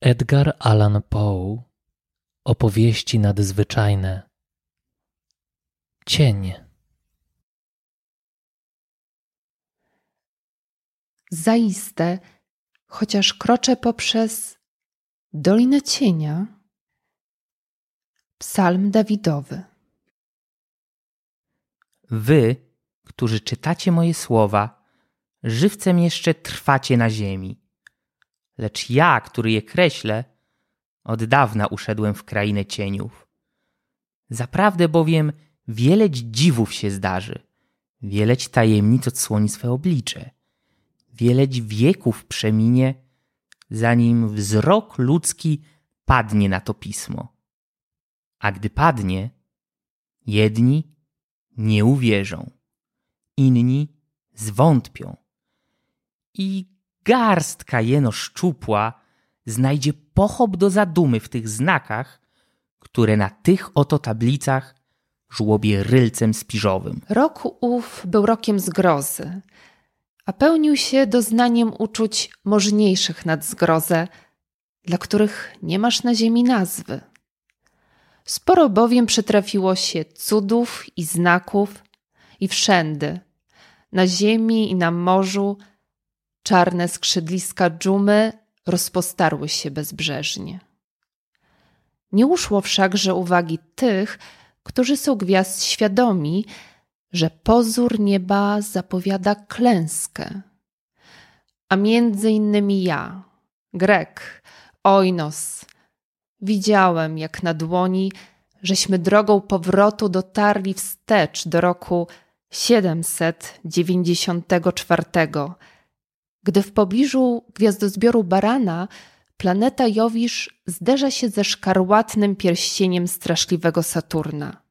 Edgar Allan Poe. Opowieści nadzwyczajne. Cień. Zaiste, chociaż kroczę poprzez Dolinę Cienia, Psalm Dawidowy. Wy, którzy czytacie moje słowa, żywcem jeszcze trwacie na ziemi. Lecz ja, który je kreślę, od dawna uszedłem w krainę cieniów. Zaprawdę bowiem wieleć dziwów się zdarzy, wieleć tajemnic odsłoni swe oblicze, wieleć wieków przeminie, zanim wzrok ludzki padnie na to pismo. A gdy padnie, jedni nie uwierzą, inni zwątpią. I garstka jeno szczupła znajdzie pochop do zadumy w tych znakach, które na tych oto tablicach żłobie rylcem spiżowym. Rok ów był rokiem zgrozy, a pełnił się doznaniem uczuć możniejszych nad zgrozę, dla których nie masz na ziemi nazwy. Sporo bowiem przytrafiło się cudów i znaków i wszędy, na ziemi i na morzu, czarne skrzydliska dżumy rozpostarły się bezbrzeżnie. Nie uszło wszakże uwagi tych, którzy są gwiazd świadomi, że pozór nieba zapowiada klęskę. A między innymi ja, Grek, Oinos, widziałem jak na dłoni, żeśmy drogą powrotu dotarli wstecz do roku 794, gdy w pobliżu gwiazdozbioru Barana planeta Jowisz zderza się ze szkarłatnym pierścieniem straszliwego Saturna.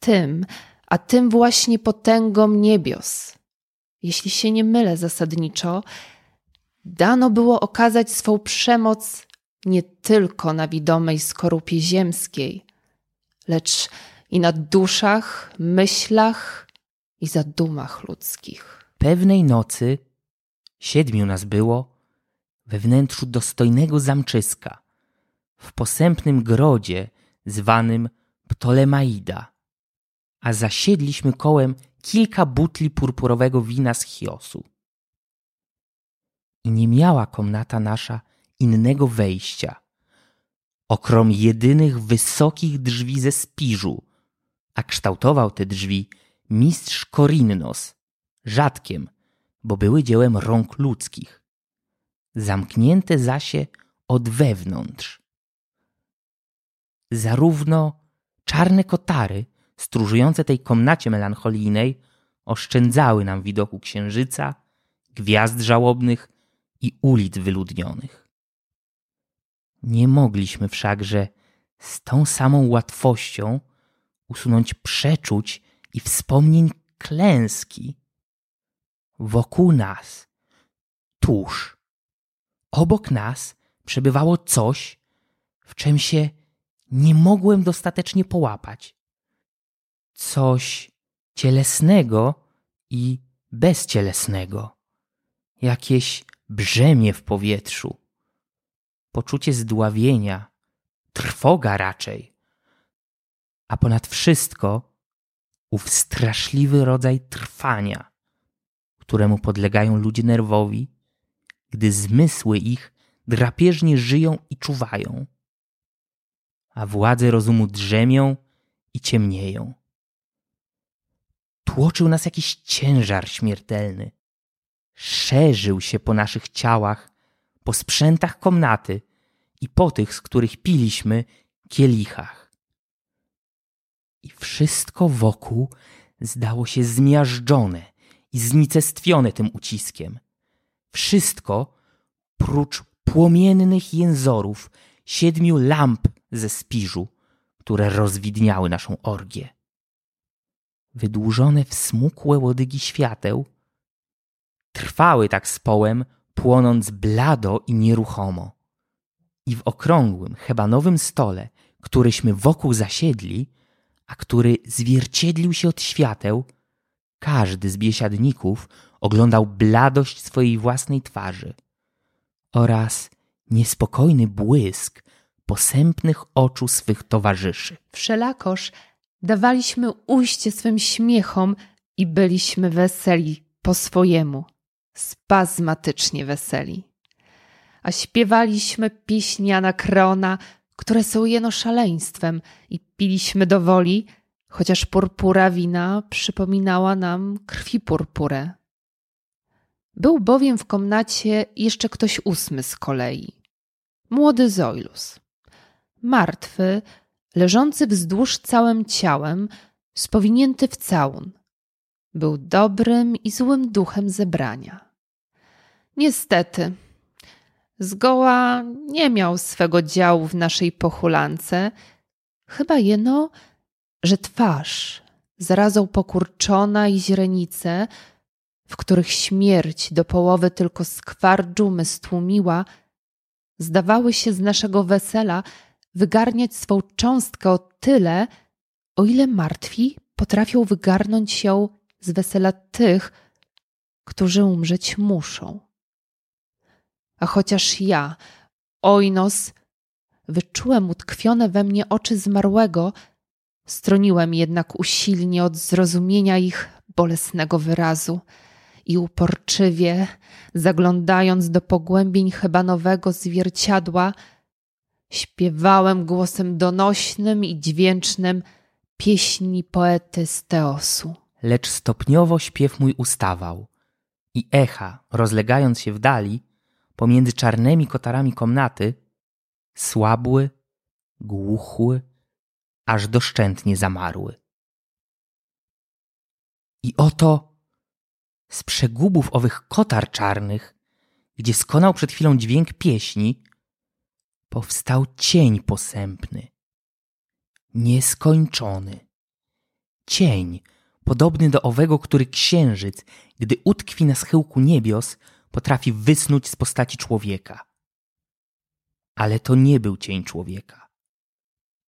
Tym, a tym właśnie potęgom niebios, jeśli się nie mylę zasadniczo, dano było okazać swą przemoc nie tylko na widomej skorupie ziemskiej, lecz i na duszach, myślach i zadumach ludzkich. Pewnej nocy siedmiu nas było we wnętrzu dostojnego zamczyska, w posępnym grodzie zwanym Ptolemaida, a zasiedliśmy kołem kilka butli purpurowego wina z Chiosu. I nie miała komnata nasza innego wejścia, okrom jedynych wysokich drzwi ze spiżu, a kształtował te drzwi mistrz Korinnos, rzadkiem, bo były dziełem rąk ludzkich, zamknięte zasie od wewnątrz. Zarówno czarne kotary, stróżujące tej komnacie melancholijnej, oszczędzały nam widoku księżyca, gwiazd żałobnych i ulic wyludnionych. Nie mogliśmy wszakże z tą samą łatwością usunąć przeczuć i wspomnień klęski, wokół nas, tuż, obok nas przebywało coś, w czym się nie mogłem dostatecznie połapać. Coś cielesnego i bezcielesnego. Jakieś brzemię w powietrzu. Poczucie zdławienia, trwoga raczej. A ponad wszystko ów straszliwy rodzaj trwania, któremu podlegają ludzie nerwowi, gdy zmysły ich drapieżnie żyją i czuwają, a władze rozumu drzemią i ciemnieją. Tłoczył nas jakiś ciężar śmiertelny. Szerzył się po naszych ciałach, po sprzętach komnaty i po tych, z których piliśmy, kielichach. I wszystko wokół zdało się zmiażdżone i znicestwione tym uciskiem. Wszystko prócz płomiennych jęzorów siedmiu lamp ze spiżu, które rozwidniały naszą orgię. Wydłużone w smukłe łodygi świateł trwały tak z połem, płonąc blado i nieruchomo. I w okrągłym, hebanowym stole, któryśmy wokół zasiedli, a który zwierciedlił się od świateł, każdy z biesiadników oglądał bladość swojej własnej twarzy oraz niespokojny błysk posępnych oczu swych towarzyszy. Wszelakoż dawaliśmy ujście swym śmiechom i byliśmy weseli po swojemu, spazmatycznie weseli. A śpiewaliśmy pieśni Anakrona, które są jeno szaleństwem i piliśmy do woli, chociaż purpura wina przypominała nam krwi purpurę. Był bowiem w komnacie jeszcze ktoś ósmy z kolei. Młody Zoilus. Martwy, leżący wzdłuż całym ciałem, spowinięty w całun. Był dobrym i złym duchem zebrania. Niestety, zgoła nie miał swego działu w naszej pochulance, chyba jeno, że twarz, zarazą pokurczona i źrenice, w których śmierć do połowy tylko skwar dżumy stłumiła, zdawały się z naszego wesela wygarniać swą cząstkę o tyle, o ile martwi potrafią wygarnąć ją z wesela tych, którzy umrzeć muszą. A chociaż ja, Ojnos, wyczułem utkwione we mnie oczy zmarłego, stroniłem jednak usilnie od zrozumienia ich bolesnego wyrazu i uporczywie, zaglądając do pogłębień chybanowego zwierciadła, śpiewałem głosem donośnym i dźwięcznym pieśni poety z Teosu. Lecz stopniowo śpiew mój ustawał i echa, rozlegając się w dali, pomiędzy czarnymi kotarami komnaty, słabły, głuchły, aż doszczętnie zamarły. I oto z przegubów owych kotar czarnych, gdzie skonał przed chwilą dźwięk pieśni, powstał cień posępny, nieskończony. Cień, podobny do owego, który księżyc, gdy utkwi na schyłku niebios, potrafi wysnuć z postaci człowieka. Ale to nie był cień człowieka,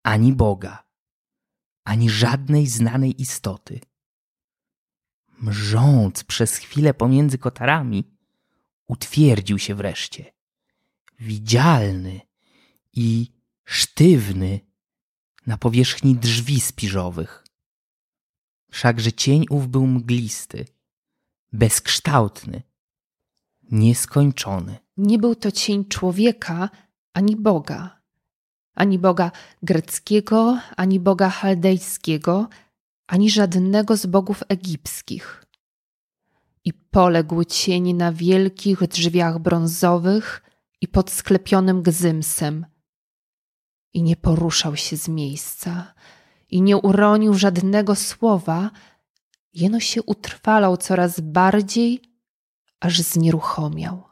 ani Boga, ani żadnej znanej istoty. Mrząc przez chwilę pomiędzy kotarami, utwierdził się wreszcie. Widzialny i sztywny na powierzchni drzwi spiżowych. Wszakże cień ów był mglisty, bezkształtny, nieskończony. Nie był to cień człowieka ani Boga, ani Boga greckiego, ani Boga chaldejskiego, ani żadnego z bogów egipskich. I poległ cień na wielkich drzwiach brązowych i pod sklepionym gzymsem. I nie poruszał się z miejsca, i nie uronił żadnego słowa, jeno się utrwalał coraz bardziej, aż znieruchomiał.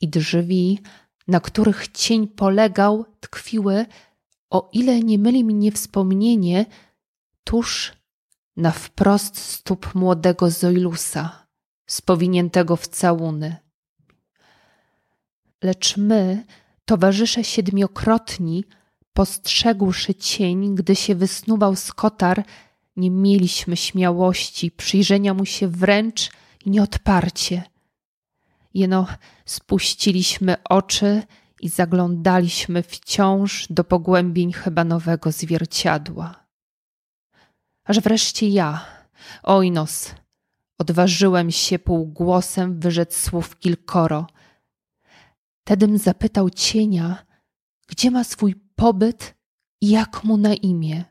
I drzwi, na których cień polegał, tkwiły, o ile nie myli mnie wspomnienie, tuż na wprost stóp młodego Zoilusa, spowiniętego w całuny. Lecz my, towarzysze siedmiokrotni, postrzegłszy cień, gdy się wysnuwał z kotar, nie mieliśmy śmiałości przyjrzenia mu się wręcz i nieodparcie. Jeno spuściliśmy oczy i zaglądaliśmy wciąż do pogłębień chybanowego zwierciadła. Aż wreszcie ja, Ojnos, odważyłem się półgłosem wyrzec słów kilkoro. Tedym zapytał cienia, gdzie ma swój pobyt i jak mu na imię.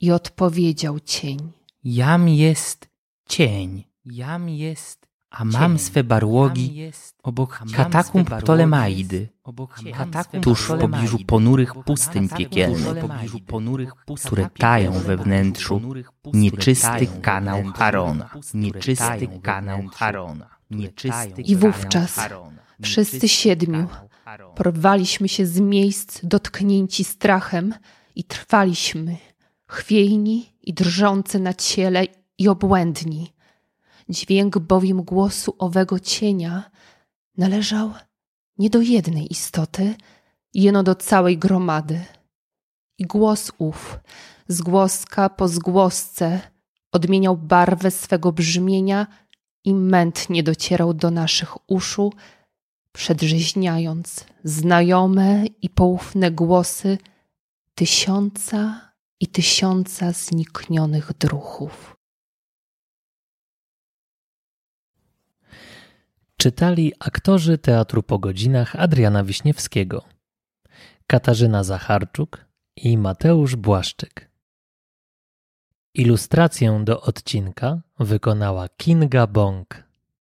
I odpowiedział cień. Jam jest cień, jam jest, a mam swe barłogi obok katakumb Ptolemaidy, tuż w pobliżu ponurych pustyń piekielnych, które tają we wnętrzu nieczysty kanał Harona, nieczysty kanał Harona, I wówczas wszyscy siedmiu porwaliśmy się z miejsc dotknięci strachem i trwaliśmy, chwiejni i drżący na ciele i obłędni. Dźwięk bowiem głosu owego cienia należał nie do jednej istoty, jeno do całej gromady. I głos ów, zgłoska po zgłosce, odmieniał barwę swego brzmienia i mętnie docierał do naszych uszu, przedrzeźniając znajome i poufne głosy tysiąca i tysiąca zniknionych druchów. Czytali aktorzy Teatru po godzinach Adriana Wiśniewskiego, Katarzyna Zacharczuk i Mateusz Błaszczyk. Ilustrację do odcinka wykonała Kinga Bąk.